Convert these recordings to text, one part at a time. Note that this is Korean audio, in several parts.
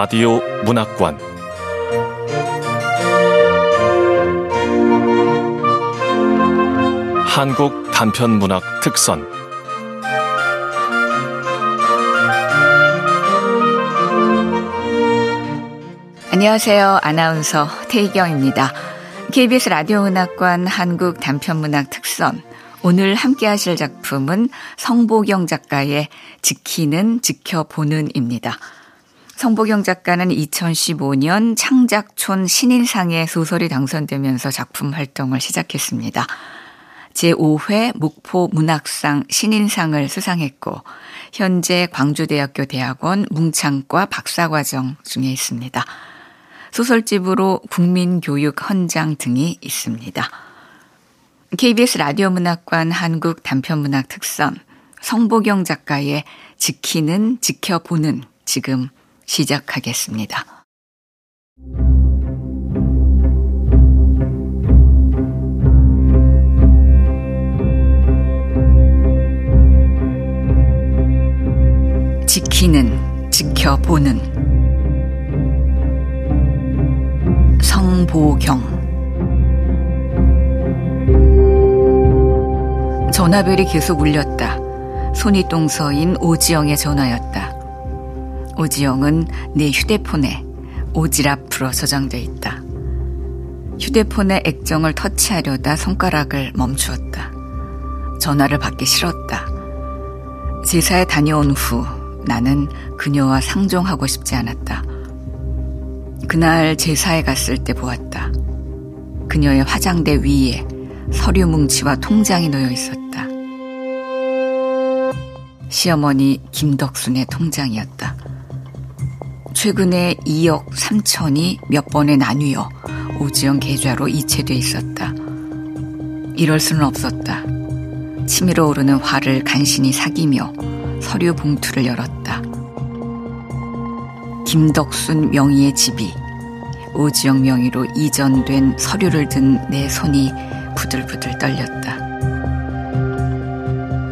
라디오 문학관 한국 단편 문학 특선 안녕하세요. 아나운서 태희경입니다. KBS 라디오 문학관 한국 단편 문학 특선 오늘 함께 하실 작품은 성보경 작가의 지키는 지켜보는입니다. 성보경 작가는 2015년 창작촌 신인상에 소설이 당선되면서 작품 활동을 시작했습니다. 제5회 목포 문학상 신인상을 수상했고 현재 광주대학교 대학원 뭉창과 박사과정 중에 있습니다. 소설집으로 국민교육 헌장 등이 있습니다. KBS 라디오 문학관 한국 단편문학 특선 성보경 작가의 지키는 지켜보는 지금 시작하겠습니다. 지키는 지켜보는 성보경 전화벨이 계속 울렸다. 손이 똥서인 오지영의 전화였다. 오지영은 내 휴대폰에 오지랖으로 저장돼 있다. 휴대폰의 액정을 터치하려다 손가락을 멈추었다. 전화를 받기 싫었다. 제사에 다녀온 후 나는 그녀와 상종하고 싶지 않았다. 그날 제사에 갔을 때 보았다. 그녀의 화장대 위에 서류 뭉치와 통장이 놓여 있었다. 시어머니 김덕순의 통장이었다. 최근에 2억 3천이 몇 번에 나뉘어 오지영 계좌로 이체돼 있었다. 이럴 수는 없었다. 치밀어 오르는 화를 간신히 사귀며 서류 봉투를 열었다. 김덕순 명의의 집이 오지영 명의로 이전된 서류를 든 내 손이 부들부들 떨렸다.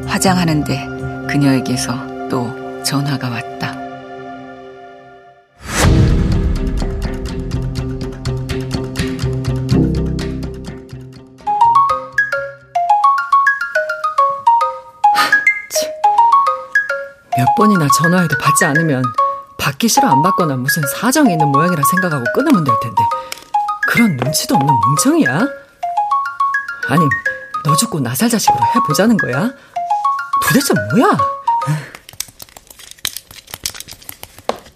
화장하는데 그녀에게서 또 전화가 왔다. 번이나 전화해도 받지 않으면 받기 싫어 안 받거나 무슨 사정이 있는 모양이라 생각하고 끊으면 될 텐데 그런 눈치도 없는 뭉청이야? 아니, 너 죽고 나살 자식으로 해보자는 거야? 도대체 뭐야?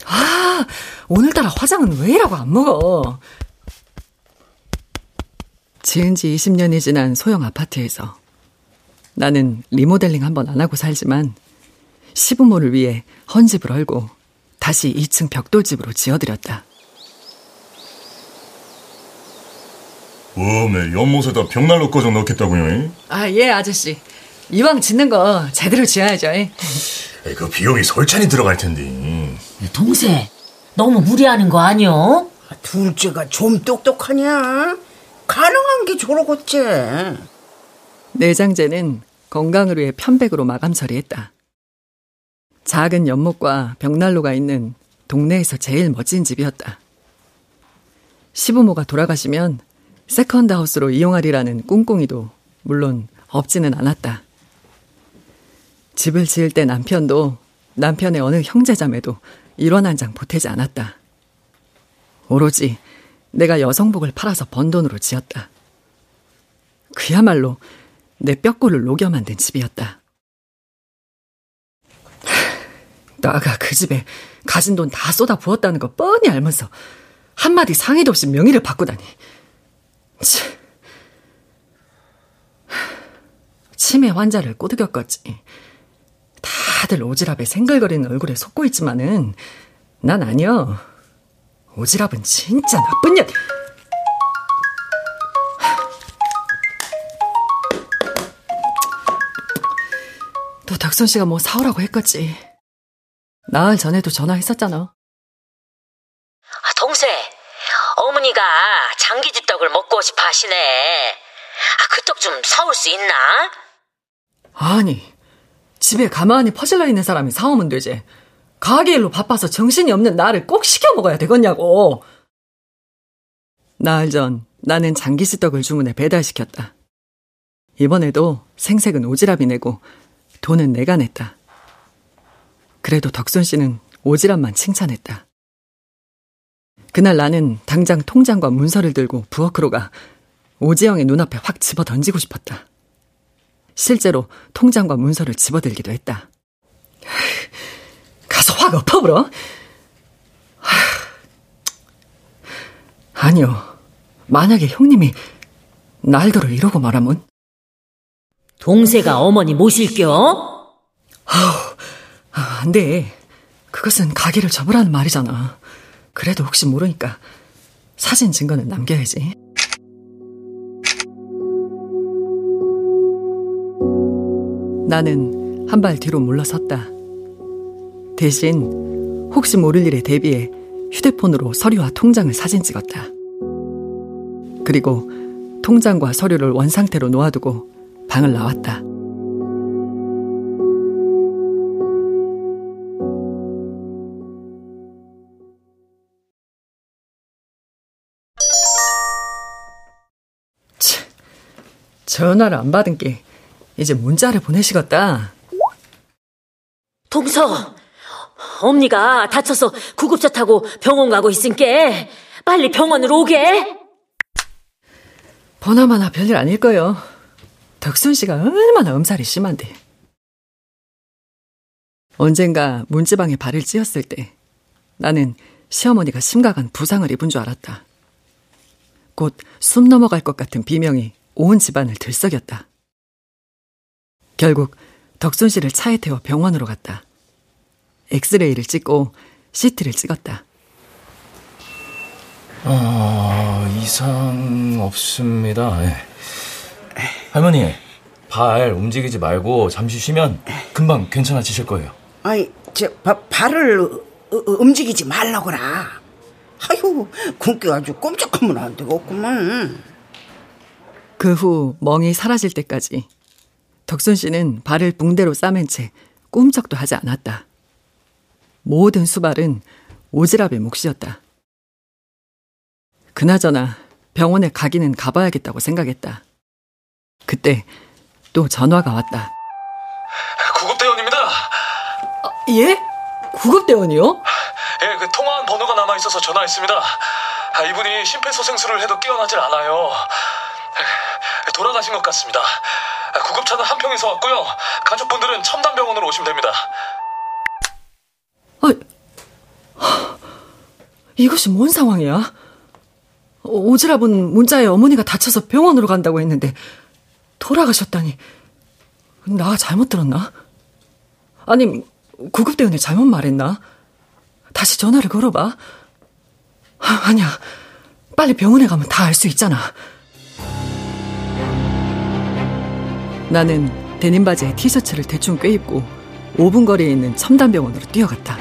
아, 오늘따라 화장은 왜 이라고 안 먹어? 지은 지 20년이 지난 소형 아파트에서 나는 리모델링 한번 안 하고 살지만 시부모를 위해 헌집을 헐고 다시 2층 벽돌집으로 지어드렸다. 웜에 연못에다 벽난로 꺼져 넣겠다고요? 아, 예, 아저씨. 이왕 짓는 거 제대로 지어야죠. 에이, 그 비용이 솔찬히 들어갈 텐데. 동생, 너무 무리하는 거 아니여? 둘째가 좀 똑똑하냐? 가능한 게 저러겠지. 내장재는 건강을 위해 편백으로 마감 처리했다. 작은 연못과 벽난로가 있는 동네에서 제일 멋진 집이었다. 시부모가 돌아가시면 second house로 이용하리라는 꿍꿍이도 물론 없지는 않았다. 집을 지을 때 남편도 남편의 어느 형제자매도 일 원 한 장 보태지 않았다. 오로지 내가 여성복을 팔아서 번 돈으로 지었다. 그야말로 내 뼈골을 녹여 만든 집이었다. 나가 그 집에 가진 돈 다 쏟아 부었다는 거 뻔히 알면서 한마디 상의도 없이 명의를 바꾸다니. 치. 치매 환자를 꼬드겼겠지. 다들 오지랖에 생글거리는 얼굴에 속고 있지만은 난 아니여. 오지랖은 진짜 나쁜 년. 또 덕선 씨가 뭐 사오라고 했겠지. 나흘 전에도 전화했었잖아. 아, 동생, 어머니가 장기집 떡을 먹고 싶어 하시네. 아, 그 떡 좀 사올 수 있나? 아니, 집에 가만히 퍼질러 있는 사람이 사오면 되지. 가게 일로 바빠서 정신이 없는 나를 꼭 시켜 먹어야 되겠냐고. 나흘 전 나는 장기시떡을 주문해 배달시켰다. 이번에도 생색은 오지랖이 내고 돈은 내가 냈다. 그래도 덕순 씨는 오지랖만 칭찬했다. 그날 나는 당장 통장과 문서를 들고 부엌으로 가 오지영의 눈앞에 확 집어 던지고 싶었다. 실제로 통장과 문서를 집어들기도 했다. 가서 확 엎어버려. 아니요. 만약에 형님이 날더러 이러고 말하면 동세가 어머니 모실겨? 아, 안 돼. 그것은 가게를 접으라는 말이잖아. 그래도 혹시 모르니까 사진 증거는 남겨야지. 나는 한 발 뒤로 물러섰다. 대신 혹시 모를 일에 대비해 휴대폰으로 서류와 통장을 사진 찍었다. 그리고 통장과 서류를 원상태로 놓아두고 방을 나왔다. 전화를 안 받은 게 이제 문자를 보내시겠다. 동서, 엄니가 다쳐서 구급차 타고 병원 가고 있으니까 빨리 병원으로 오게. 번화마나 별일 아닐 거요. 덕순 씨가 얼마나 엄살이 심한데. 언젠가 문지방에 발을 찧었을 때 나는 시어머니가 심각한 부상을 입은 줄 알았다. 곧 숨 넘어갈 것 같은 비명이 온 집안을 들썩였다. 결국 덕순 씨를 차에 태워 병원으로 갔다. 엑스레이를 찍고 CT를 찍었다. 아, 이상 없습니다. 예. 할머니, 발 움직이지 말고 잠시 쉬면 금방 괜찮아지실 거예요. 아이, 저, 바, 발을 어, 어, 움직이지 말라고라. 아유, 굶게 아주 꼼짝하면 안 되겠구만. 그 후 멍이 사라질 때까지 덕순 씨는 발을 붕대로 싸맨 채 꿈쩍도 하지 않았다. 모든 수발은 오지랖의 몫이었다. 그나저나 병원에 가기는 가봐야겠다고 생각했다. 그때 또 전화가 왔다. 구급대원입니다. 예? 구급대원이요? 예, 그 통화한 번호가 남아 있어서 전화했습니다. 아, 이분이 심폐소생술을 해도 깨어나질 않아요. 에, 돌아가신 것 같습니다. 아, 구급차는 한평에서 왔고요. 가족분들은 첨단병원으로 오시면 됩니다. 아, 이것이 뭔 상황이야? 오지랖은 문자에 어머니가 다쳐서 병원으로 간다고 했는데 돌아가셨다니 나 잘못 들었나? 아니 구급대원이 잘못 말했나? 다시 전화를 걸어봐. 아, 아니야. 빨리 병원에 가면 다 알 수 있잖아. 나는 데님 바지에 티셔츠를 대충 꿰입고 5분 거리에 있는 첨단 병원으로 뛰어갔다.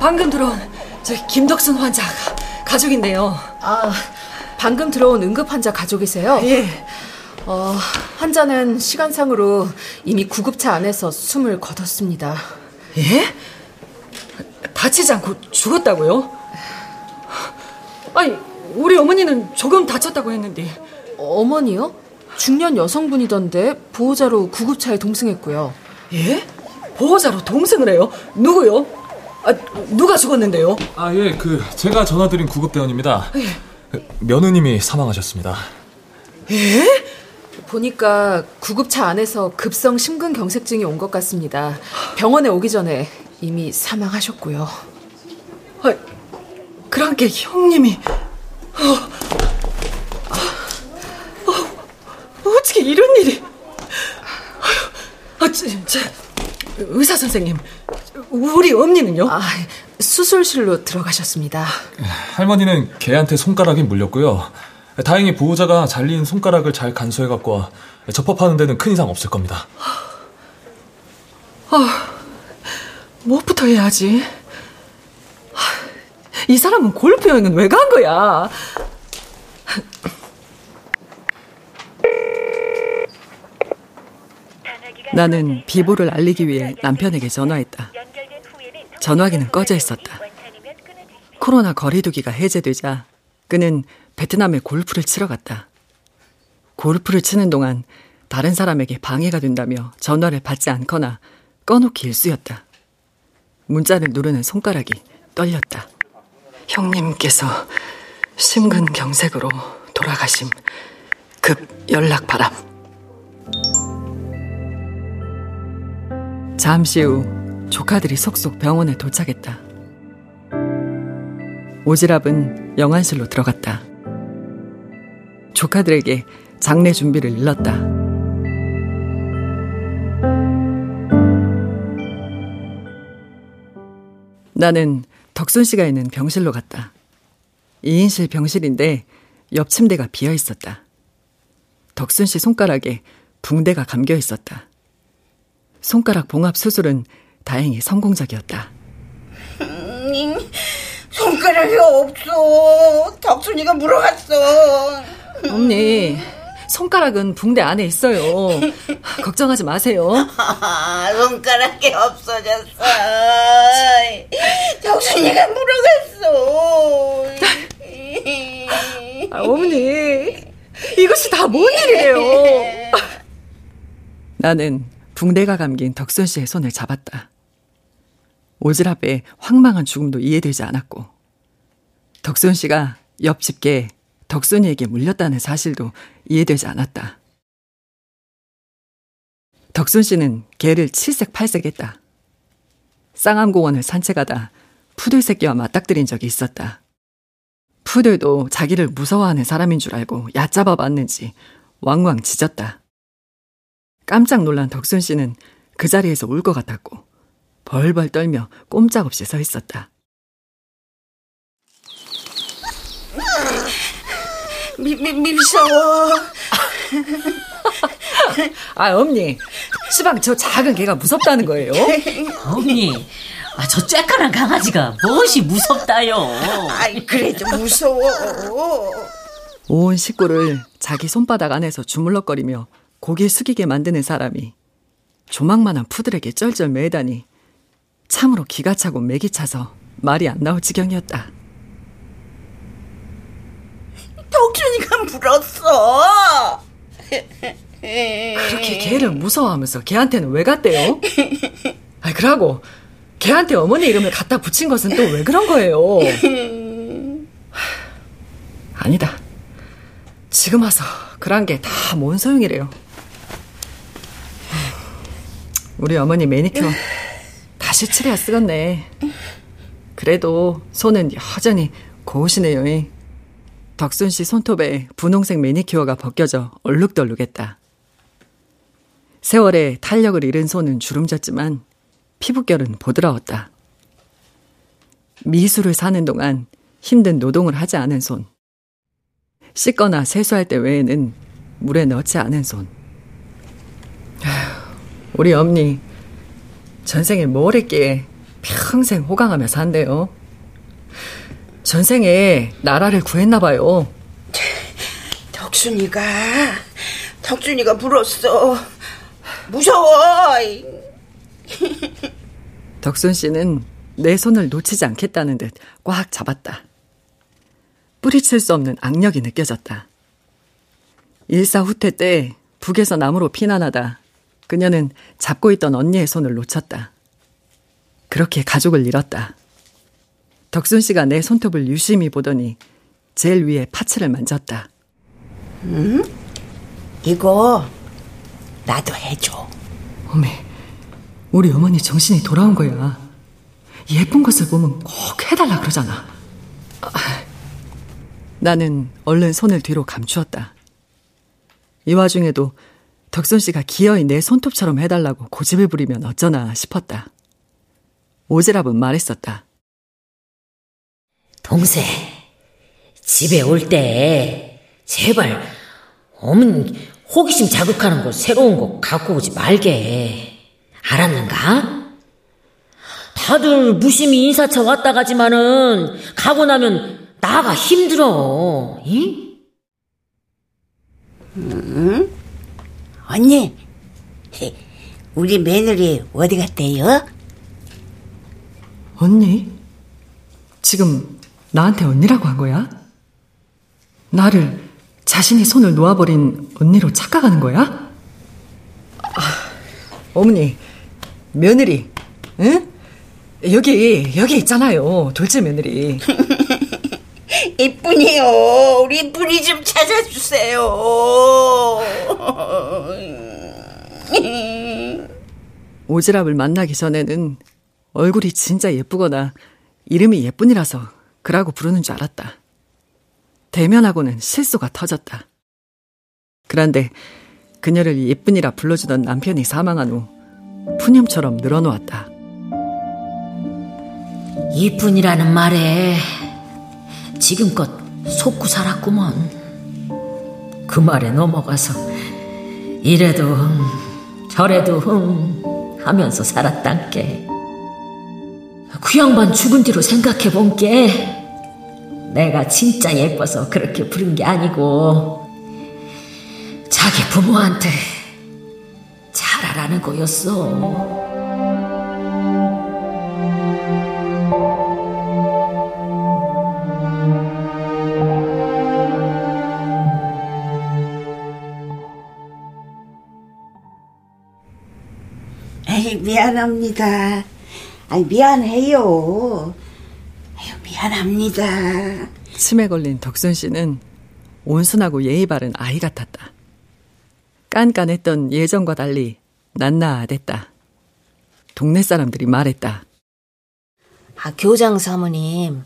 방금 들어온 저 김덕순 환자 가, 족인데요 아, 방금 들어온 응급 환자 가족이세요? 예. 어, 환자는 시간상으로 이미 구급차 안에서 숨을 거뒀습니다. 예? 다치지 않고 죽었다고요? 아니, 우리 어머니는 조금 다쳤다고 했는데. 어머니요? 중년 여성분이던데 보호자로 구급차에 동승했고요. 예? 보호자로 동승을 해요? 누구요? 아, 누가 죽었는데요? 아, 예, 그, 제가 전화드린 구급대원입니다. 그, 며느님이 사망하셨습니다. 예? 보니까 구급차 안에서 급성 심근경색증이 온 것 같습니다. 병원에 오기 전에 이미 사망하셨고요. 아, 그랑께 형님이 어, 어, 어떻게 이런 일이? 아, 저, 저, 의사 선생님, 우리 엄니는요? 아, 수술실로 들어가셨습니다. 할머니는 개한테 손가락이 물렸고요. 다행히 보호자가 잘린 손가락을 잘 간수해 갖고 접합하는 데는 큰 이상 없을 겁니다. 아, 무엇부터 해야지? 이 사람은 골프 여행은 왜 간 거야? 나는 비보를 알리기 위해 남편에게 전화했다. 전화기는 꺼져 있었다. 코로나 거리두기가 해제되자 그는 베트남에 골프를 치러 갔다. 골프를 치는 동안 다른 사람에게 방해가 된다며 전화를 받지 않거나 꺼놓기 일쑤였다. 문자를 누르는 손가락이 떨렸다. 형님께서 심근경색으로 돌아가심. 급 연락 바람. 잠시 후 조카들이 속속 병원에 도착했다. 오지랖은 영안실로 들어갔다. 조카들에게 장례 준비를 일렀다. 나는 덕순 씨가 있는 병실로 갔다. 2인실 병실인데 옆 침대가 비어 있었다. 덕순 씨 손가락에 붕대가 감겨 있었다. 손가락 봉합 수술은 다행히 성공적이었다. 음, 손가락이 없어. 덕순이가 물어갔어. 언니, 손가락은 붕대 안에 있어요. 걱정하지 마세요. 아, 손가락이 없어졌어. 덕순이가 물어갔어. 아, 어머니, 이것이 다 뭔 일이에요? 나는 붕대가 감긴 덕순 씨의 손을 잡았다. 오지랖의 황망한 죽음도 이해되지 않았고, 덕순 씨가 옆 집게 덕순이에게 물렸다는 사실도 이해되지 않았다. 덕순 씨는 개를 칠색팔색했다. 쌍암공원을 산책하다 푸들 새끼와 맞닥뜨린 적이 있었다. 푸들도 자기를 무서워하는 사람인 줄 알고 얕잡아 봤는지 왕왕 짖었다. 깜짝 놀란 덕순 씨는 그 자리에서 울 것 같았고 벌벌 떨며 꼼짝없이 서 있었다. 미, 미, 미서워. 아, 엄니. 시방 저 작은 개가 무섭다는 거예요? 언니, 아, 저 쬐까란 강아지가 무엇이 무섭다요? 아이, 그래도 무서워. 온 식구를 자기 손바닥 안에서 주물럭거리며 고개 숙이게 만드는 사람이 조망만한 푸들에게 쩔쩔 매다니 참으로 기가 차고 맥이 차서 말이 안 나올 지경이었다. 덕준이가 물었어. 그렇게 개를 무서워하면서 개한테는 왜 갔대요? 아, 그러고 개한테 어머니 이름을 갖다 붙인 것은 또 왜 그런 거예요? 아니다. 지금 와서 그런 게 다 뭔 소용이래요. 우리 어머니 매니큐어 다시 칠해야 쓰겠네. 그래도 손은 여전히 고우시네요. 덕순 씨 손톱에 분홍색 매니큐어가 벗겨져 얼룩덜룩했다. 세월에 탄력을 잃은 손은 주름졌지만 피부결은 보드라웠다. 미술을 사는 동안 힘든 노동을 하지 않은 손. 씻거나 세수할 때 외에는 물에 넣지 않은 손. 우리 엄니 전생에 뭘 했기에 평생 호강하며 산대요. 전생에 나라를 구했나 봐요. 덕순이가 덕순이가 물었어. 무서워. 덕순 씨는 내 손을 놓치지 않겠다는 듯 꽉 잡았다. 뿌리칠 수 없는 악력이 느껴졌다. 일사후퇴 때 북에서 남으로 피난하다 그녀는 잡고 있던 언니의 손을 놓쳤다. 그렇게 가족을 잃었다. 덕순 씨가 내 손톱을 유심히 보더니 제일 위에 파츠를 만졌다. 응? 이거 나도 해줘. 어메, 우리 어머니 정신이 돌아온 거야. 예쁜 것을 보면 꼭 해달라 그러잖아. 나는 얼른 손을 뒤로 감추었다. 이 와중에도 덕순 씨가 기어이 내 손톱처럼 해달라고 고집을 부리면 어쩌나 싶었다. 오지랖은 말했었다. 동생, 집에 올 때 제발 어머니 호기심 자극하는 거 새로운 거 갖고 오지 말게. 알았는가? 다들 무심히 인사차 왔다 가지만은 가고 나면 나가 힘들어. 이? 응? 언니, 우리 며느리 어디 갔대요? 언니? 지금 나한테 언니라고 한 거야? 나를 자신이 손을 놓아버린 언니로 착각하는 거야? 아, 어머니, 며느리, 응? 여기, 여기 있잖아요. 둘째 며느리. 이쁜이요. 우리 이쁜이 좀 찾아주세요. 오지랖을 만나기 전에는 얼굴이 진짜 예쁘거나 이름이 예쁜이라서 그라고 부르는 줄 알았다. 대면하고는 실수가 터졌다. 그런데 그녀를 예쁜이라 불러주던 남편이 사망한 후 푸념처럼 늘어놓았다. 이쁜이라는 말에 지금껏 속고 살았구먼. 그 말에 넘어가서 이래도 흠, 저래도 흠 하면서 살았단께. 그 양반 죽은 뒤로 생각해 본 게 내가 진짜 예뻐서 그렇게 부른 게 아니고 자기 부모한테 잘하라는 거였어. 미안합니다. 아이, 미안해요. 아유, 미안합니다. 치매 걸린 덕순 씨는 온순하고 예의 바른 아이 같았다. 깐깐했던 예전과 달리 낱나아됐다. 동네 사람들이 말했다. 아, 교장 사모님,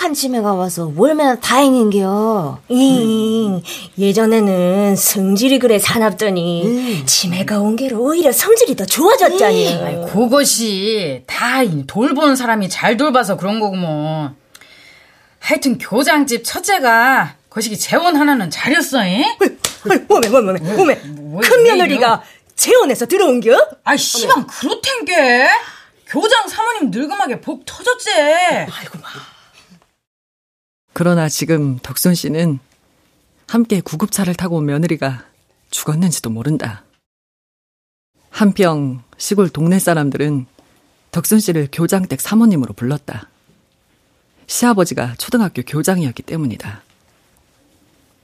착한 치매가 와서 얼마나 다행인겨. 응, 예전에는 성질이 그래 사납더니 음. 치매가 온 게로 오히려 성질이 더 좋아졌잖니. 아이, 그것이 다 돌보는 사람이 잘 돌봐서 그런 거구먼. 하여튼 교장집 첫째가 거시기 재원 하나는 잘했어, 잉? 오메, 오메, 오메, 오메. 큰 며느리가 재혼해서 들어온겨? 아이, 씨방 그렇텐게. 교장 사모님 늙음하게 복 터졌지. 아이고, 마. 그러나 지금 덕순 씨는 함께 구급차를 타고 온 며느리가 죽었는지도 모른다. 한평 시골 동네 사람들은 덕순 씨를 교장댁 사모님으로 불렀다. 시아버지가 초등학교 교장이었기 때문이다.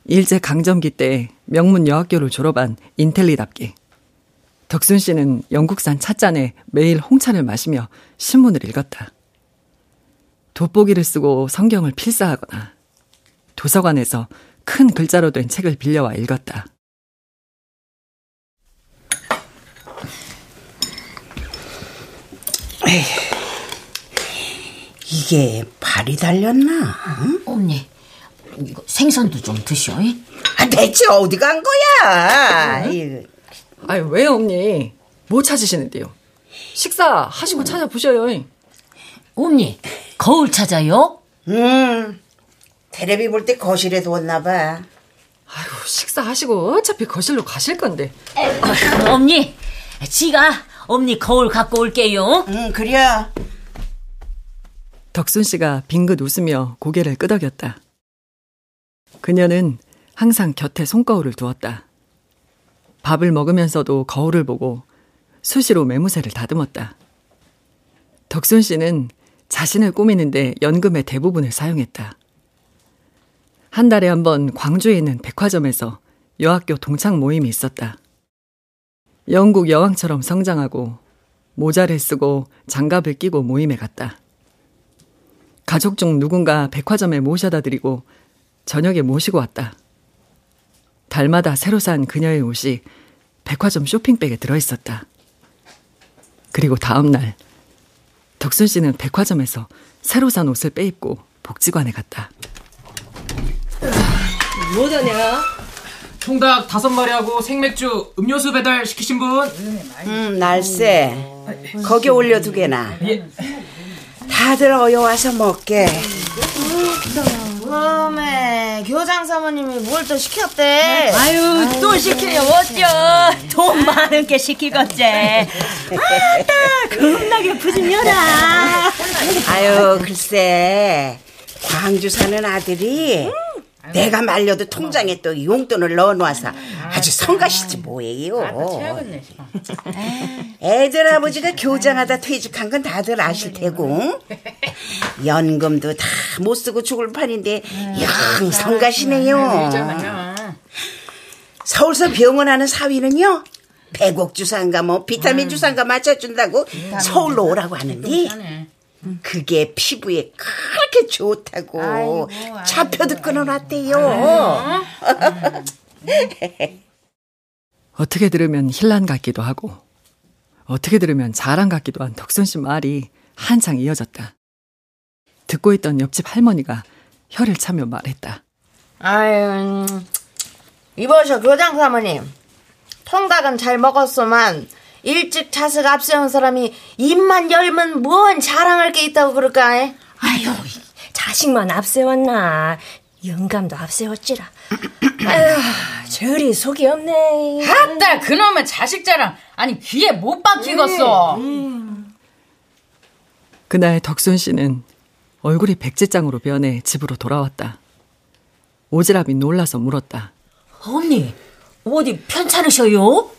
일제 강점기 때 명문 여학교를 졸업한 인텔리답게 덕순 씨는 영국산 찻잔에 매일 홍차를 마시며 신문을 읽었다. 돋보기를 쓰고 성경을 필사하거나 도서관에서 큰 글자로 된 책을 빌려와 읽었다. 에이, 이게 발이 달렸나? 응? 언니, 이거 생선도 좀 드셔. 아, 대체 어디 간 거야? 응? 아유, 왜요, 언니? 뭐 찾으시는데요? 식사 하시고 찾아보셔요. 언니, 거울 찾아요? 음, 테레비 볼 때 거실에 두었나 봐. 아이고, 식사하시고 어차피 거실로 가실 건데. 아, 언니, 지가 언니 거울 갖고 올게요. 응, 그래. 덕순 씨가 빙긋 웃으며 고개를 끄덕였다. 그녀는 항상 곁에 손거울을 두었다. 밥을 먹으면서도 거울을 보고 수시로 매무새를 다듬었다. 덕순 씨는 자신을 꾸미는데 연금의 대부분을 사용했다. 한 달에 한 번 광주에 있는 백화점에서 여학교 동창 모임이 있었다. 영국 여왕처럼 성장하고 모자를 쓰고 장갑을 끼고 모임에 갔다. 가족 중 누군가 백화점에 모셔다 드리고 저녁에 모시고 왔다. 달마다 새로 산 그녀의 옷이 백화점 쇼핑백에 들어있었다. 그리고 다음날 덕순 씨는 백화점에서 새로 산 옷을 빼입고 복지관에 갔다. 뭐더냐? 총닭 다섯 마리하고 생맥주, 음료수 배달 시키신 분? 음, 날쌔. 거기 올려 두 개나. 예. 다들 어여 와서 먹게. 어메 교장 사모님이 뭘 또 시켰대? 아유, 아유. 또 시키려. 어쩌 돈 많은 게 시키겠지. 아따 겁나게 푸짐여라. 아유 글쎄. 광주 사는 아들이 내가 말려도 통장에 또 용돈을 넣어놔서 아주 성가시지 뭐예요. 애들 아버지가 교장하다 퇴직한 건 다들 아실 테고 연금도 다 못 쓰고 죽을 판인데 영 성가시네요. 서울서 병원하는 사위는요. 백옥 주사인가 뭐 비타민 주사인가 맞춰준다고 서울로 오라고 하는데 그게 피부에 그렇게 좋다고 잡혀도 끊어놨대요. 어떻게 들으면 힐난 같기도 하고 어떻게 들으면 자랑 같기도 한 덕순 씨 말이 한창 이어졌다. 듣고 있던 옆집 할머니가 혀를 차며 말했다. 아유 이보셔 교장 사모님 통닭은 잘 먹었소만 일찍 자석 앞세운 사람이 입만 열면 뭔 자랑할 게 있다고 그럴까? 아유, 자식만 앞세웠나. 영감도 앞세웠지라. 아유, 저리 속이 없네. 아따, 그놈의 자식 자랑. 아니, 귀에 못 박히겠어. 음. 그날 덕순 씨는 얼굴이 백지장으로 변해 집으로 돌아왔다. 오지랖이 놀라서 물었다. 언니, 어디 편찮으셔요?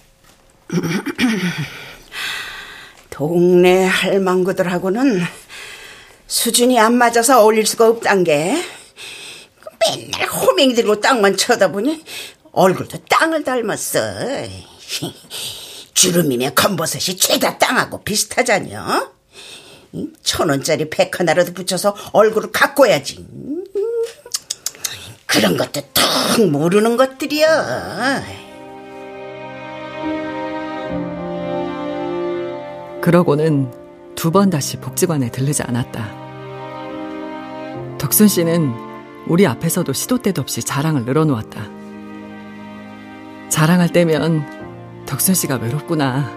동네 할망구들하고는 수준이 안 맞아서 어울릴 수가 없단 게 맨날 호맹이 들고 땅만 쳐다보니 얼굴도 땅을 닮았어. 주름이면 검버섯이 죄다 땅하고 비슷하잖여. 천 원짜리 백 하나라도 붙여서 얼굴을 가꿔야지. 그런 것도 턱 모르는 것들이야. 그러고는 두 번 다시 복지관에 들르지 않았다. 덕순 씨는 우리 앞에서도 시도 때도 없이 자랑을 늘어놓았다. 자랑할 때면 덕순 씨가 외롭구나.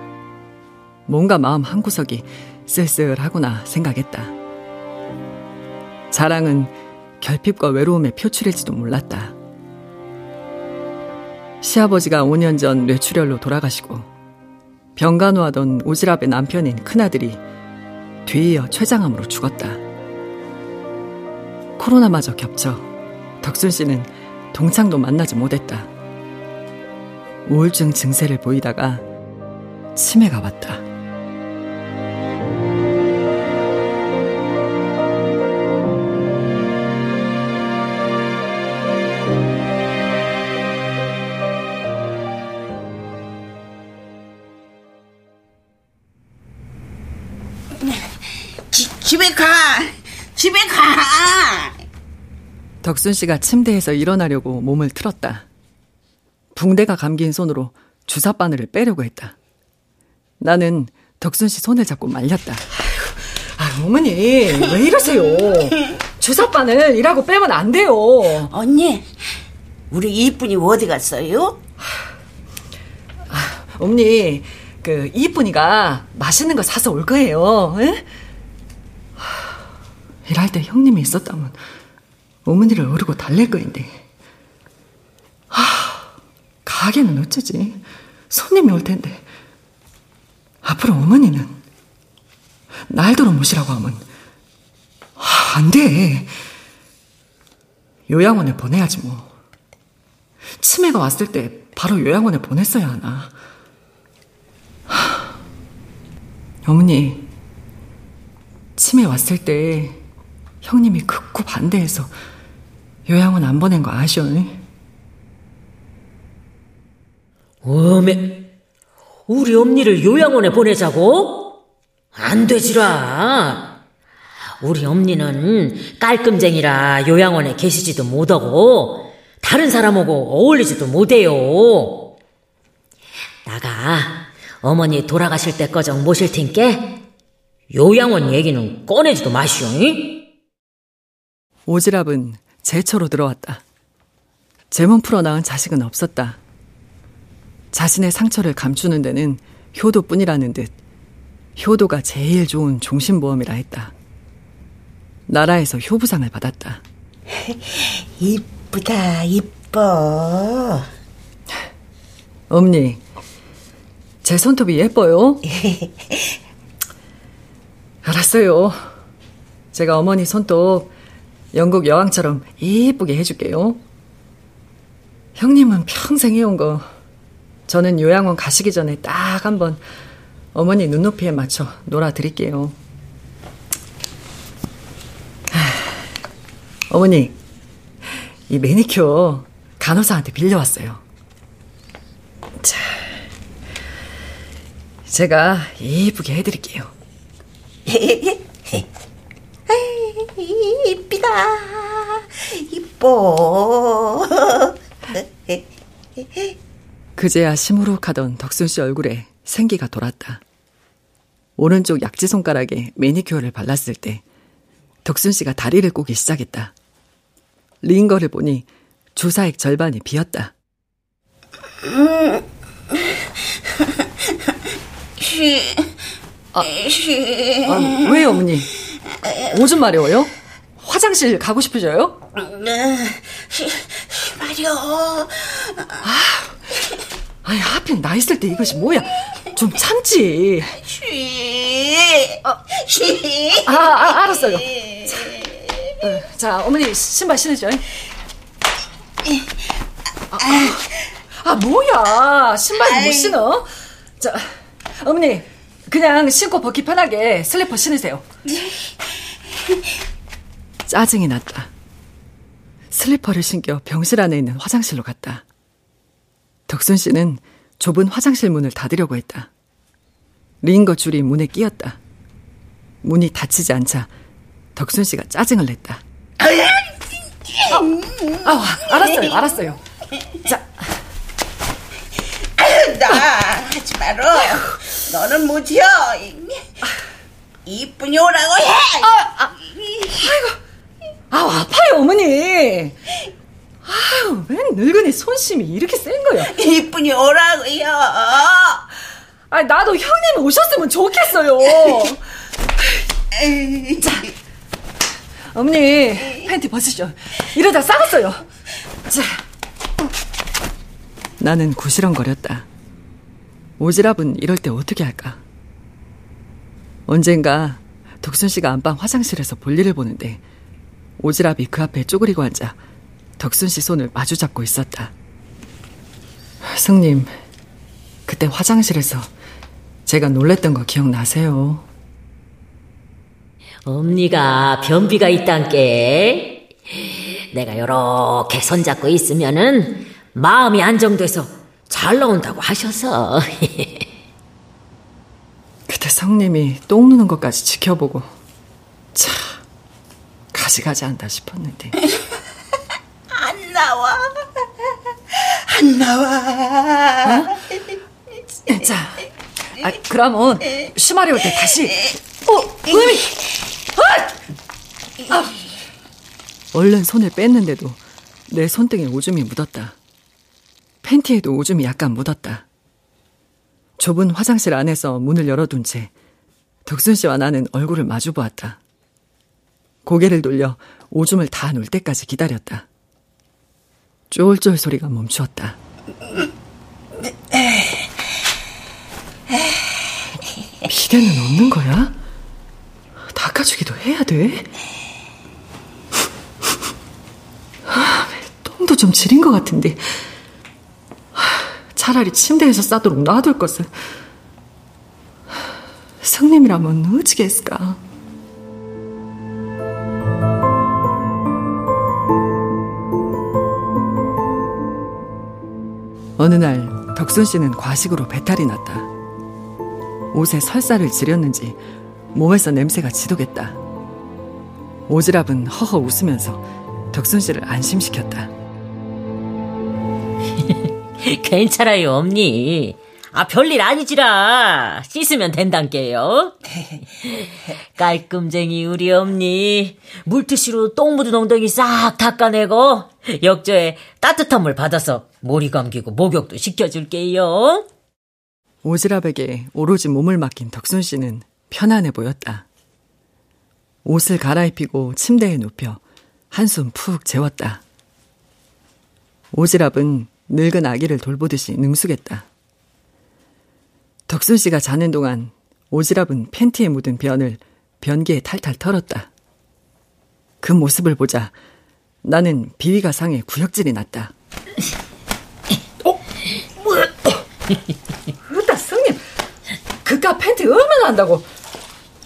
뭔가 마음 한구석이 쓸쓸하구나 생각했다. 자랑은 결핍과 외로움의 표출일지도 몰랐다. 시아버지가 5년 전 뇌출혈로 돌아가시고 병간호하던 오지랖의 남편인 큰아들이 뒤이어 췌장암으로 죽었다. 코로나마저 겹쳐 덕순 씨는 동창도 만나지 못했다. 우울증 증세를 보이다가 치매가 왔다. 집에 가! 집에 가! 덕순 씨가 침대에서 일어나려고 몸을 틀었다. 붕대가 감긴 손으로 주사 바늘을 빼려고 했다. 나는 덕순 씨 손을 잡고 말렸다. 아유, 어머니, 왜 이러세요? 주사 바늘 이라고 빼면 안 돼요. 언니, 우리 이쁜이 어디 갔어요? 아, 언니, 그 이쁜이가 맛있는 거 사서 올 거예요. 에? 일할 때 형님이 있었다면 어머니를 어르고 달랠 거인데. 하, 가게는 어쩌지? 손님이 올 텐데. 앞으로 어머니는 날도록 모시라고 하면 하, 안 돼. 요양원에 보내야지 뭐. 치매가 왔을 때 바로 요양원에 보냈어야 하나. 하, 어머니, 치매 왔을 때 형님이 극구 반대해서 요양원 안 보낸 거 아시오? 어메, 우리 엄니를 요양원에 보내자고? 안 되지라. 우리 엄니는 깔끔쟁이라 요양원에 계시지도 못하고 다른 사람하고 어울리지도 못해요. 나가 어머니 돌아가실 때꺼정 모실 텐께 요양원 얘기는 꺼내지도 마시오. 오지랖은 제 처로 들어왔다. 제 몸 풀어 낳은 자식은 없었다. 자신의 상처를 감추는 데는 효도뿐이라는 듯 효도가 제일 좋은 종신보험이라 했다. 나라에서 효부상을 받았다. 이쁘다, 이뻐. 엄니, 제 손톱이 예뻐요? 알았어요. 제가 어머니 손톱 영국 여왕처럼 이쁘게 해줄게요. 형님은 평생 해온 거. 저는 요양원 가시기 전에 딱 한번 어머니 눈높이에 맞춰 놀아드릴게요. 어머니, 이 매니큐어 간호사한테 빌려왔어요. 자, 제가 이쁘게 해드릴게요. 이쁘다, 이뻐. 그제야 시무룩하던 덕순 씨 얼굴에 생기가 돌았다. 오른쪽 약지 손가락에 매니큐어를 발랐을 때 덕순 씨가 다리를 꼬기 시작했다. 링거를 보니 주사액 절반이 비었다. 쉬, 아, 쉬. 아, 왜요, 어머니? 오줌 마려워요? 화장실 가고 싶으셔요? 쉬, 쉬 마려. 아, 아니, 하필 나 있을 때 이것이 뭐야? 좀 참지. 쉬, 쉬. 아, 아 알았어요. 자, 어, 자, 어머니 신발 신으죠. 아, 아, 아 뭐야? 신발 못 신어? 자, 어머니 그냥 신고 벗기 편하게 슬리퍼 신으세요. 짜증이 났다. 슬리퍼를 신겨 병실 안에 있는 화장실로 갔다. 덕순 씨는 좁은 화장실 문을 닫으려고 했다. 링거 줄이 문에 끼었다. 문이 닫히지 않자 덕순 씨가 짜증을 냈다. 아, 아, 알았어요, 알았어요. 자, 나 하지 마라. 너는 뭐지요? 이쁜이 오라고 해. 아, 아, 아이고, 아 아파요 어머니. 아유, 웬 늙은이 손심이 이렇게 센 거야? 이쁜이 오라고요. 아, 나도 형님 오셨으면 좋겠어요. 자, 어머니 팬티 벗으시죠. 이러다 싸웠어요. 자, 나는 구시렁거렸다. 오지랖은 이럴 때 어떻게 할까? 언젠가 덕순 씨가 안방 화장실에서 볼일을 보는데 오지랖이 그 앞에 쪼그리고 앉아 덕순 씨 손을 마주 잡고 있었다. 승님, 그때 화장실에서 제가 놀랬던 거 기억나세요? 엄니가 변비가 있단께. 내가 요렇게 손잡고 있으면은 마음이 안정돼서 잘 나온다고 하셔서. 성님이 똥 누는 것까지 지켜보고 참 가지가지 한다 싶었는데. 안 나와. 안 나와. 어? 자 아, 그러면 쉬마리 올 때 다시. 어 의미 아! 아! 얼른 손을 뺐는데도 내 손등에 오줌이 묻었다. 팬티에도 오줌이 약간 묻었다. 좁은 화장실 안에서 문을 열어둔 채 덕순 씨와 나는 얼굴을 마주 보았다. 고개를 돌려 오줌을 다 놓을 때까지 기다렸다. 쫄쫄 소리가 멈추었다. 비대는 없는 거야? 닦아주기도 해야 돼? 아, 똥도 좀 지린 것 같은데. 차라리 침대에서 싸도록 놔둘 것을. 성님이라면 어찌게 했을까? 어느 날 덕순 씨는 과식으로 배탈이 났다. 옷에 설사를 지렸는지 몸에서 냄새가 지독했다. 오지랖은 허허 웃으면서 덕순 씨를 안심시켰다. 괜찮아요, 엄니. 아, 별일 아니지라. 씻으면 된단께요. 깔끔쟁이 우리 엄니. 물티슈로 똥 묻은 엉덩이 싹 닦아내고 역저에 따뜻한 물 받아서 머리 감기고 목욕도 시켜줄게요. 오지랖에게 오로지 몸을 맡긴 덕순 씨는 편안해 보였다. 옷을 갈아입히고 침대에 눕혀 한숨 푹 재웠다. 오지랖은 늙은 아기를 돌보듯이 능숙했다. 덕순 씨가 자는 동안 오지랖은 팬티에 묻은 변을 변기에 탈탈 털었다. 그 모습을 보자 나는 비위가 상해 구역질이 났다. 어? 뭐야? 으따 성님, 그깟 팬티 얼마나 한다고?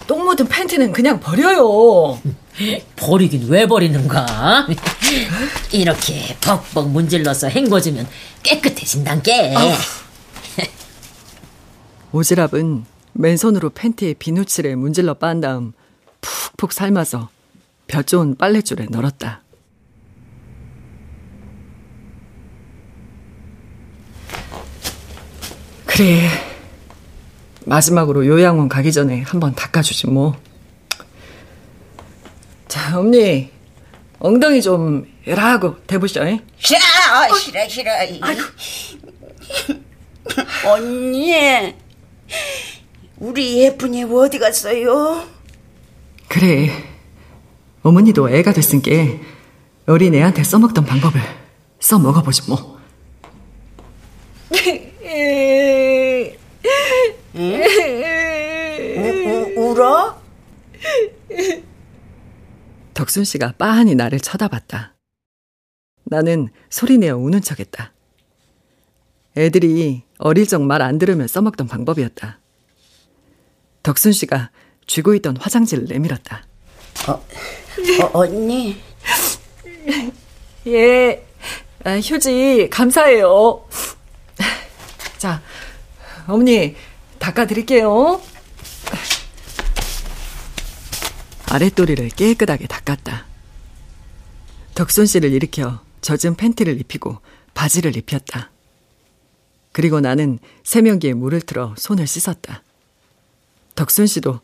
똥 묻은 팬티는 그냥 버려요. 버리긴 왜 버리는가? 이렇게 벅벅 문질러서 헹궈주면 깨끗해진단 게. 오지랖은 맨손으로 팬티에 비누칠에 문질러 빤 다음 푹푹 삶아서 볕 좋은 빨랫줄에 널었다. 그래. 마지막으로 요양원 가기 전에 한번 닦아주지 뭐. 자, 언니. 엉덩이 좀 열하고 대보셔. 싫어, 어, 싫어, 싫어. 아이고. 언니, 우리 예쁜이 어디 갔어요? 그래. 어머니도 애가 됐으니까 어린 애한테 써먹던 방법을 써먹어보지 뭐. 우, 우, 울어? 덕순 씨가 빠하니 나를 쳐다봤다. 나는 소리내어 우는 척했다. 애들이 어릴 적 말 안 들으면 써먹던 방법이었다. 덕순 씨가 쥐고 있던 화장지를 내밀었다. 어, 어 언니. 예, 아, 휴지 감사해요. 자, 어머니 닦아드릴게요. 아랫도리를 깨끗하게 닦았다. 덕순 씨를 일으켜 젖은 팬티를 입히고 바지를 입혔다. 그리고 나는 세면기에 물을 틀어 손을 씻었다. 덕순 씨도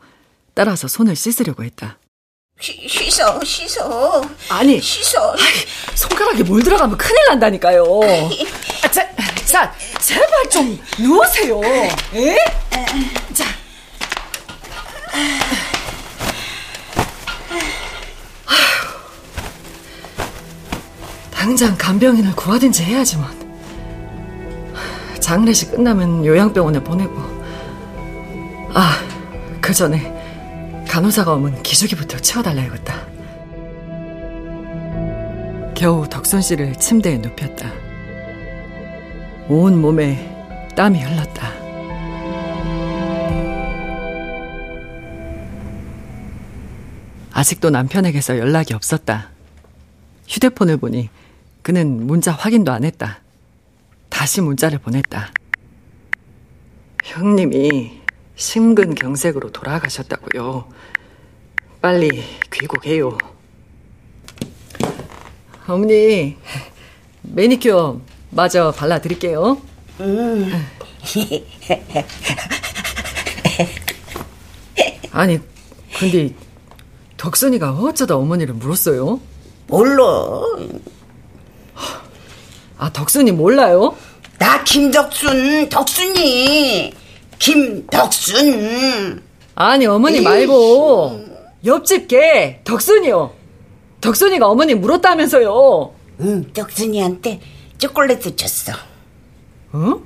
따라서 손을 씻으려고 했다. 시, 씻어, 씻어. 아니, 씻어. 아이, 손가락에 물 들어가면 큰일 난다니까요. 아, 자, 자, 제발 좀 누우세요. 예? 자. 당장 간병인을 구하든지 해야지만. 장례식 끝나면 요양병원에 보내고. 아, 그 전에 간호사가 오면 기저귀부터 채워달라야겠다. 겨우 덕선 씨를 침대에 눕혔다. 온 몸에 땀이 흘렀다. 아직도 남편에게서 연락이 없었다. 휴대폰을 보니 그는 문자 확인도 안 했다. 다시 문자를 보냈다. 형님이 심근경색으로 돌아가셨다고요. 빨리 귀국해요. 어머니, 매니큐어 마저 발라드릴게요. 음. 아니, 근데 덕선이가 어쩌다 어머니를 물었어요? 몰라. 아, 덕순이 몰라요? 나 김덕순, 덕순이. 김덕순. 아니, 어머니 에이. 말고, 옆집 개, 덕순이요. 덕순이가 어머니 물었다면서요. 응, 덕순이한테 초콜릿을 줬어. 어?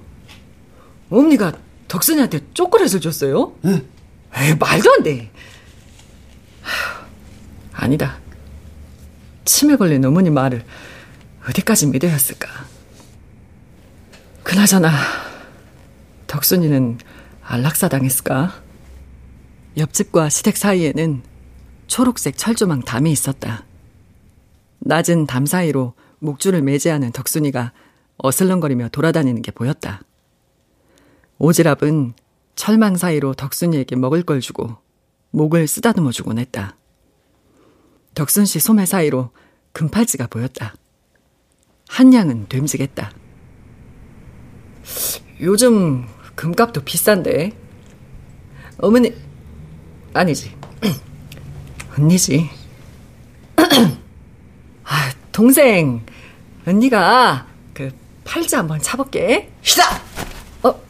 어머니가 덕순이한테 초콜릿을 줬어요? 응. 에이, 말도 안 돼. 아니다. 치매 걸린 어머니 말을 어디까지 믿어야 했을까? 그나저나 덕순이는 안락사 당했을까? 옆집과 시댁 사이에는 초록색 철조망 담이 있었다. 낮은 담 사이로 목줄을 매제하는 덕순이가 어슬렁거리며 돌아다니는 게 보였다. 오지랖은 철망 사이로 덕순이에게 먹을 걸 주고 목을 쓰다듬어 주곤 했다. 덕순 씨 소매 사이로 금팔찌가 보였다. 한 양은 됨직했다. 요즘 금값도 비싼데. 어머니, 아니지. 언니지. 아, 동생, 언니가 그 팔찌 한번 차볼게. 시다! 어,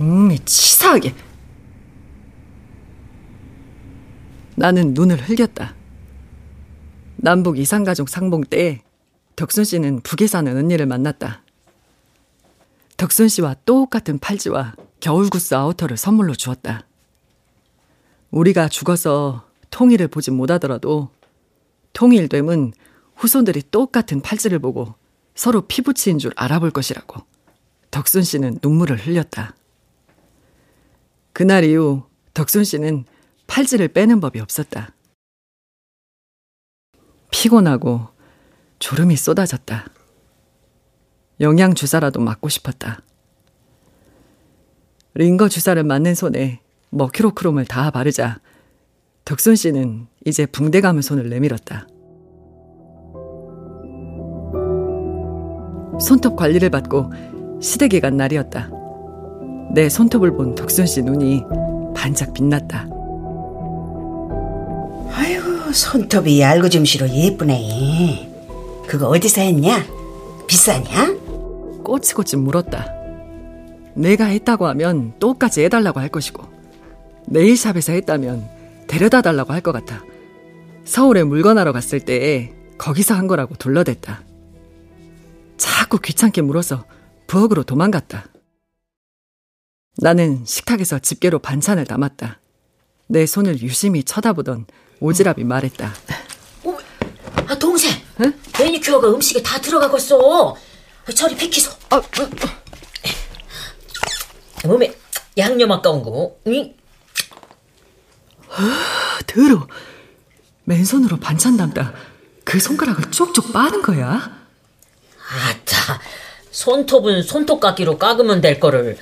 음, 치사하게. 나는 눈을 흘겼다. 남북 이상가족 상봉 때 덕순 씨는 북에 사는 언니를 만났다. 덕순 씨와 똑같은 팔찌와 겨울구스 아우터를 선물로 주었다. 우리가 죽어서 통일을 보지 못하더라도 통일됨은 후손들이 똑같은 팔찌를 보고 서로 피부치인 줄 알아볼 것이라고 덕순 씨는 눈물을 흘렸다. 그날 이후 덕순 씨는 팔찌를 빼는 법이 없었다. 피곤하고 졸음이 쏟아졌다. 영양 주사라도 맞고 싶었다. 링거 주사를 맞는 손에 머큐로크롬을 다 바르자 덕순 씨는 이제 붕대 감은 손을 내밀었다. 손톱 관리를 받고 시댁에 간 날이었다. 내 손톱을 본 덕순 씨 눈이 반짝 빛났다. 아이고 손톱이 알고줌씨로 예쁘네. 그거 어디서 했냐? 비싸냐? 꼬치꼬치 물었다. 내가 했다고 하면 똑같이 해달라고 할 것이고 네일샵에서 했다면 데려다 달라고 할 것 같아. 서울에 물건하러 갔을 때 거기서 한 거라고 둘러댔다. 자꾸 귀찮게 물어서 부엌으로 도망갔다. 나는 식탁에서 집게로 반찬을 담았다. 내 손을 유심히 쳐다보던 오지랖이 말했다. 어, 아, 동생. 응? 매니큐어가 음식에 다 들어가겠어. 저리 비키소. 아, 어, 어. 몸에 양념 아까운 거. 응? 아, 더러. 맨손으로 반찬 담다 그 손가락을 쪽쪽 빠는 거야? 아따, 손톱은 손톱깎이로 깎으면 될 거를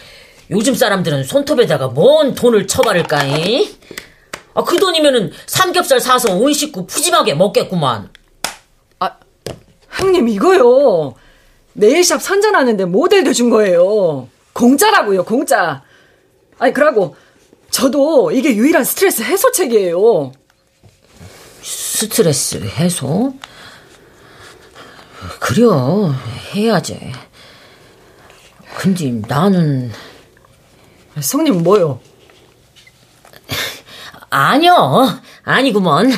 요즘 사람들은 손톱에다가 뭔 돈을 쳐바를까이? 아, 그 돈이면은 삼겹살 사서 온 식구 푸짐하게 먹겠구만. 아, 형님 이거요. 네일샵 선전하는데 모델도 준 거예요. 공짜라고요, 공짜. 아니, 그러고 저도 이게 유일한 스트레스 해소책이에요. 스트레스 해소? 그려, 해야지. 근데 나는. 성님 뭐요? 아니요, 아니구먼.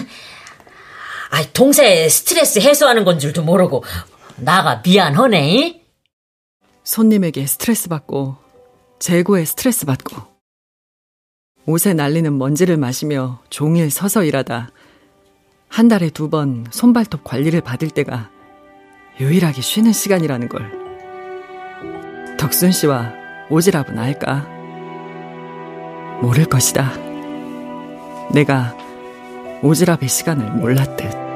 아, 동생 스트레스 해소하는 건 줄도 모르고 나가 미안하네. 손님에게 스트레스 받고 재고에 스트레스 받고 옷에 날리는 먼지를 마시며 종일 서서 일하다 한 달에 두 번 손발톱 관리를 받을 때가 유일하게 쉬는 시간이라는 걸 덕순 씨와 오지랖은 알까? 모를 것이다. 내가 오지랖의 시간을 몰랐듯.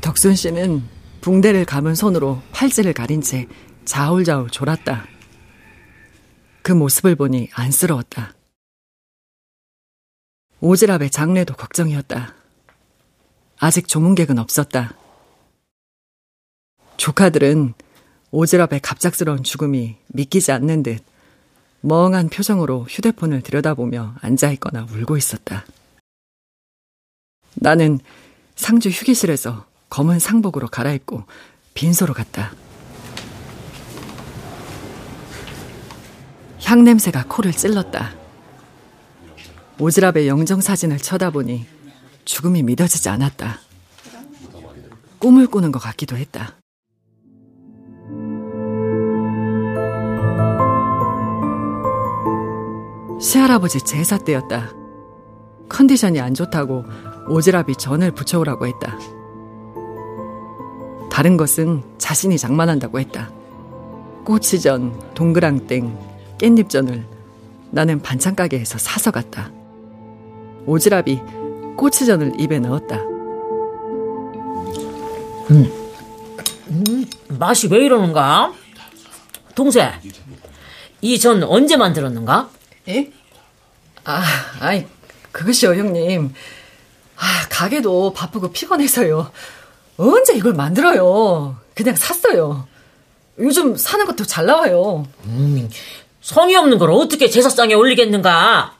덕순 씨는 붕대를 감은 손으로 팔찌를 가린 채 자울자울 졸았다. 그 모습을 보니 안쓰러웠다. 오지랖의 장례도 걱정이었다. 아직 조문객은 없었다. 조카들은 오지랖의 갑작스러운 죽음이 믿기지 않는 듯 멍한 표정으로 휴대폰을 들여다보며 앉아있거나 울고 있었다. 나는 상주 휴게실에서 검은 상복으로 갈아입고 빈소로 갔다. 향 냄새가 코를 찔렀다. 오지랖의 영정 사진을 쳐다보니 죽음이 믿어지지 않았다. 꿈을 꾸는 것 같기도 했다. 시할아버지 제사 때였다. 컨디션이 안 좋다고 오지랖이 전을 붙여오라고 했다. 다른 것은 자신이 장만한다고 했다. 꼬치전, 동그랑땡, 깻잎전을 나는 반찬 가게에서 사서 갔다. 오지랖이 꼬치전을 입에 넣었다. 음, 음 맛이 왜 이러는가? 동생, 이 전 언제 만들었는가? 예? 아, 아이, 그것이요, 형님. 아, 가게도 바쁘고 피곤해서요. 언제 이걸 만들어요? 그냥 샀어요. 요즘 사는 것도 잘 나와요. 음, 성의 없는 걸 어떻게 제사상에 올리겠는가?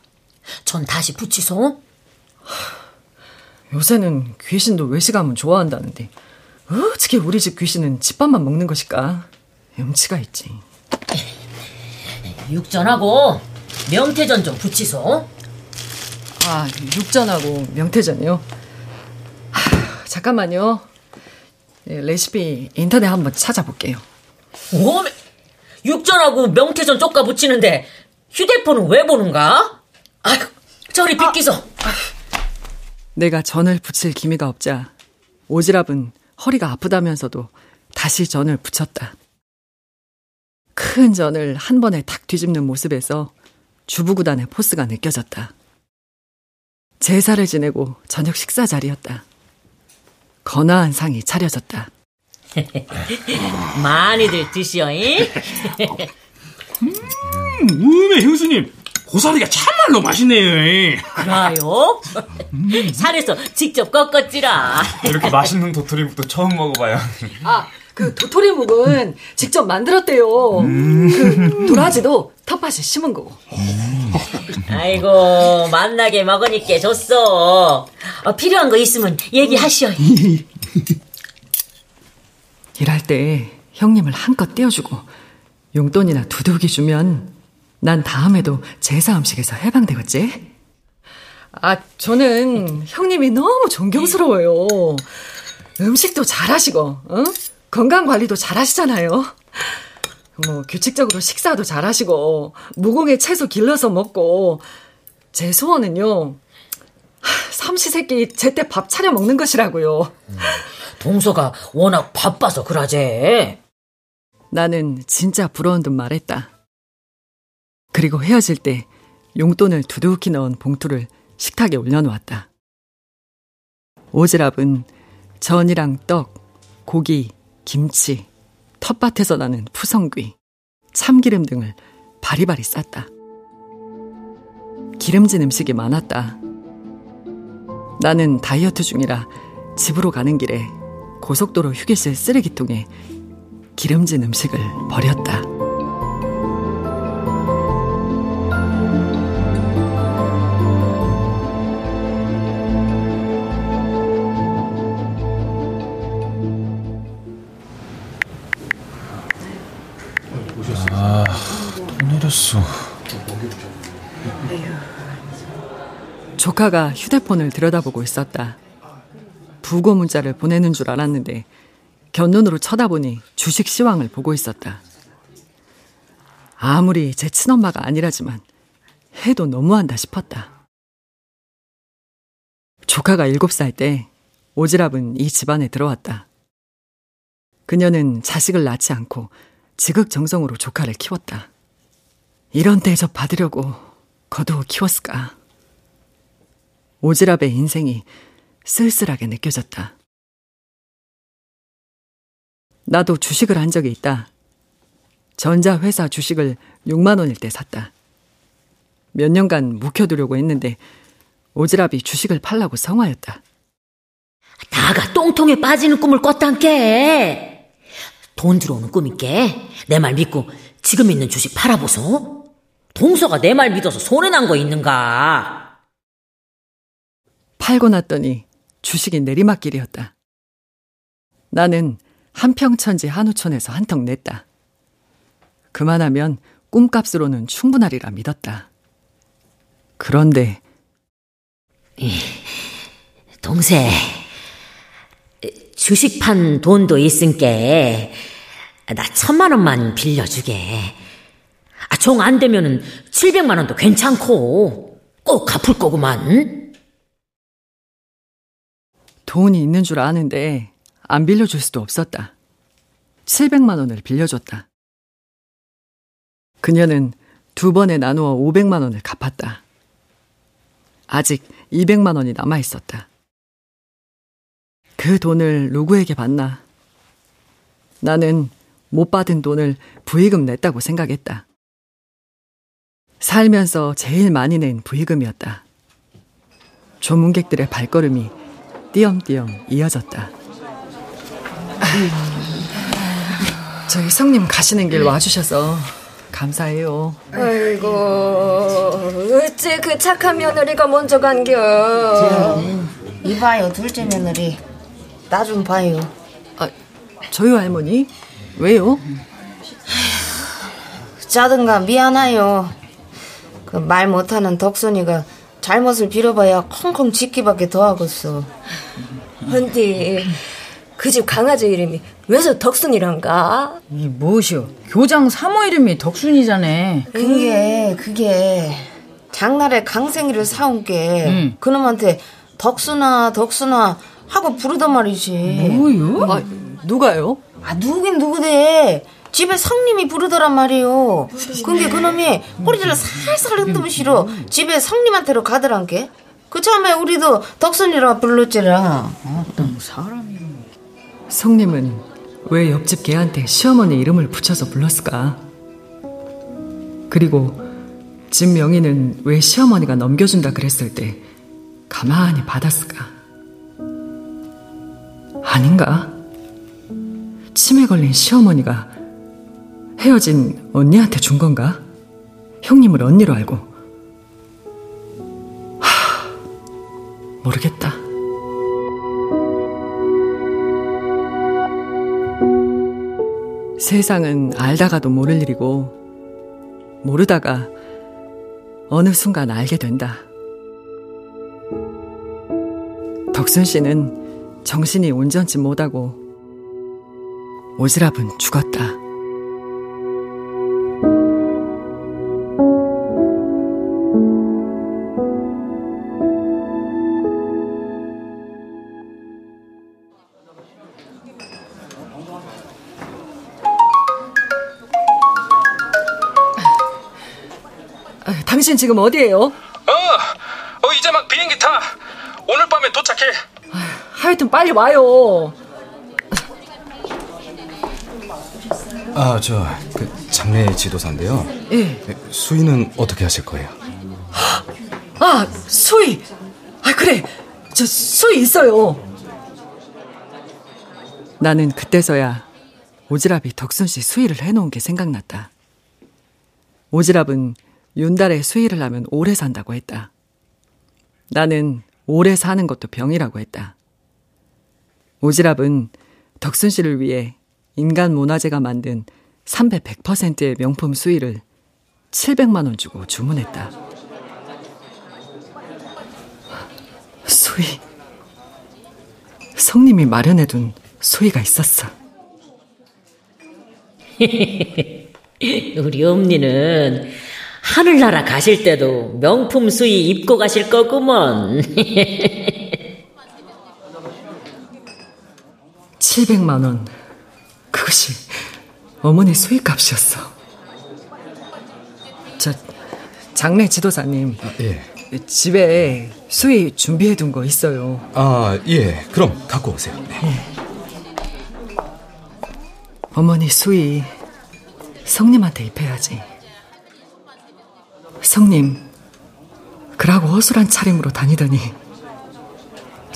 전 다시 붙이소. 요새는 귀신도 외식하면 좋아한다는데 어떻게 우리 집 귀신은 집밥만 먹는 것일까? 염치가 있지. 육전하고 명태전 좀 붙이소. 아, 육전하고 명태전이요? 하, 잠깐만요. 예, 레시피 인터넷 한번 찾아볼게요. 오메, 육전하고 명태전 쪽가 붙이는데 휴대폰은 왜 보는가? 아이고, 저리 비키소. 내가 전을 붙일 기미가 없자 오지랖은 허리가 아프다면서도 다시 전을 붙였다. 큰 전을 한 번에 탁 뒤집는 모습에서 주부구단의 포스가 느껴졌다. 제사를 지내고 저녁 식사 자리였다. 건화한 상이 차려졌다. 많이들 드시오잉? 음, 음에 형수님 고사리가 참말로 맛있네요. 그래요? 산에서 직접 꺾었지라. 이렇게 맛있는 도토리묵도 처음 먹어봐요. 아, 그 도토리묵은 직접 만들었대요. 그 도라지도 텃밭에 심은 거고. 아이고 만나게 먹으니까 줬어. 어, 필요한 거 있으면 얘기하시오. 일할 때 형님을 한껏 떼어주고 용돈이나 두둑이 주면 난 다음에도 제사 음식에서 해방되겠지? 아, 저는 형님이 너무 존경스러워요. 음식도 잘하시고, 어? 건강 관리도 잘 하시잖아요. 뭐 규칙적으로 식사도 잘 하시고 무공의 채소 길러서 먹고 제 소원은요. 삼시세끼 제때 밥 차려 먹는 것이라고요. 동서가 워낙 바빠서 그러제. 나는 진짜 부러운 듯 말했다. 그리고 헤어질 때 용돈을 두둑히 넣은 봉투를 식탁에 올려놓았다. 오지랖은 전이랑 떡, 고기, 김치, 텃밭에서 나는 푸성귀, 참기름 등을 바리바리 쌌다. 기름진 음식이 많았다. 나는 다이어트 중이라 집으로 가는 길에 고속도로 휴게실 쓰레기통에 기름진 음식을 버렸다. 또 내렸어. 조카가 휴대폰을 들여다보고 있었다. 부고 문자를 보내는 줄 알았는데 곁눈으로 쳐다보니 주식 시황을 보고 있었다. 아무리 제 친엄마가 아니라지만 해도 너무한다 싶었다. 조카가 7살 때 오지랖은 이 집안에 들어왔다. 그녀는 자식을 낳지 않고 지극정성으로 조카를 키웠다. 이런 대접 받으려고 거두어 키웠을까? 오지랖의 인생이 쓸쓸하게 느껴졌다. 나도 주식을 한 적이 있다. 전자회사 주식을 6만 원일 때 샀다. 몇 년간 묵혀두려고 했는데 오지랖이 주식을 팔라고 성화였다. 다가 똥통에 빠지는 꿈을 꿨단께. 돈 들어오는 꿈이께. 내 말 믿고 지금 있는 주식 팔아보소. 동서가 내 말 믿어서 손해난 거 있는가. 팔고 났더니 주식이 내리막길이었다. 나는 한평천지 한우촌에서 한턱 냈다. 그만하면 꿈값으로는 충분하리라 믿었다. 그런데 동생, 주식 판 돈도 있은께 나 천만 원만 빌려주게. 아, 종안 되면은 700만 원도 괜찮고 꼭 갚을 거구만. 돈이 있는 줄 아는데 안 빌려줄 수도 없었다. 700만 원을 빌려줬다. 그녀는 두 번에 나누어 500만 원을 갚았다. 아직 200만 원이 남아 있었다. 그 돈을 누구에게 받나? 나는 못 받은 돈을 부의금 냈다고 생각했다. 살면서 제일 많이 낸 부의금이었다. 조문객들의 발걸음이 띄엄띄엄 이어졌다. 저희 성님 가시는 길 와주셔서 감사해요. 아이고, 어째 그 착한 며느리가 먼저 간겨. 이봐요, 둘째 며느리. 나 좀 봐요. 아, 저요, 할머니? 왜요? 짜든가 미안해요. 그 말 못하는 덕순이가 잘못을 빌어봐야 콩콩 짖기밖에 더 하겠어. 헌디, 그 집 강아지 이름이 왜서 덕순이란가? 이 무엇이오? 교장 사모 이름이 덕순이잖아. 그게 그게 장날에 강생이를 사온 게 응. 그놈한테 덕순아 덕순아 하고 부르단 말이지. 뭐요? 아, 누가요? 아 누구긴 누구대. 집에 성님이 부르더란 말이요. 근데 그놈이 꼬리를 살살 흔들시러 집에 성님한테로 가더란 게. 그참에 우리도 덕순이라 불렀지라. 어떤 사람이. 성님은 왜 옆집 개한테 시어머니 이름을 붙여서 불렀을까? 그리고 집 명의는 왜 시어머니가 넘겨준다 그랬을 때 가만히 받았을까? 아닌가? 치매 걸린 시어머니가 헤어진 언니한테 준 건가? 형님을 언니로 알고. 하, 모르겠다. 세상은 알다가도 모를 일이고, 모르다가 어느 순간 알게 된다. 덕순 씨는 정신이 온전치 못하고, 오지랖은 죽었다. 당신 지금 어디에요? 어, 어 이제 막 비행기 타. 오늘 밤에 도착해. 하여튼 빨리 와요. 아, 저, 그, 장례 지도사인데요. 예. 수위는 어떻게 하실 거예요? 아, 수희. 아, 그래. 저 수희 있어요. 나는 그때서야 오지랖이 덕순 씨 수희를 해놓은 게 생각났다. 오지랖은 윤달에 수희를 하면 오래 산다고 했다. 나는 오래 사는 것도 병이라고 했다. 오지랖은 덕순 씨를 위해 인간 문화재가 만든 300, 100%의 명품 수의를 700만 원 주고 주문했다. 수의. 성님이 마련해둔 수의가 있었어. 우리 엄니는 하늘나라 가실 때도 명품 수의 입고 가실 거구먼. 700만 원. 그것이 어머니 수의값이었어. 저 장례 지도사님. 예. 집에 수의 준비해 둔 거 있어요. 아, 예. 그럼 갖고 오세요. 네. 어머니 수의 성님한테 입혀야지. 성님, 그러고 허술한 차림으로 다니더니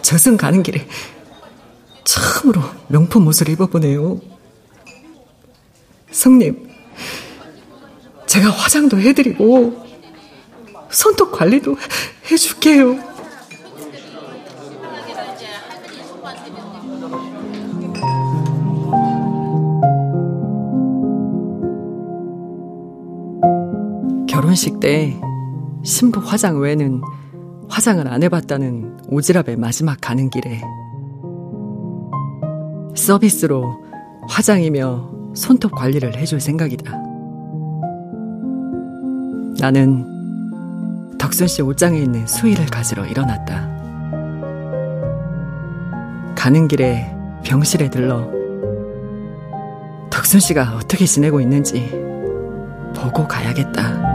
저승 가는 길에 처음으로 명품 옷을 입어보네요. 성님, 제가 화장도 해드리고 손톱 관리도 해줄게요. 결혼식 때 신부 화장 외에는 화장을 안 해봤다는 오지랖의 마지막 가는 길에 서비스로 화장이며 손톱 관리를 해줄 생각이다. 나는 덕순 씨 옷장에 있는 수의를 가지러 일어났다. 가는 길에 병실에 들러 덕순 씨가 어떻게 지내고 있는지 보고 가야겠다.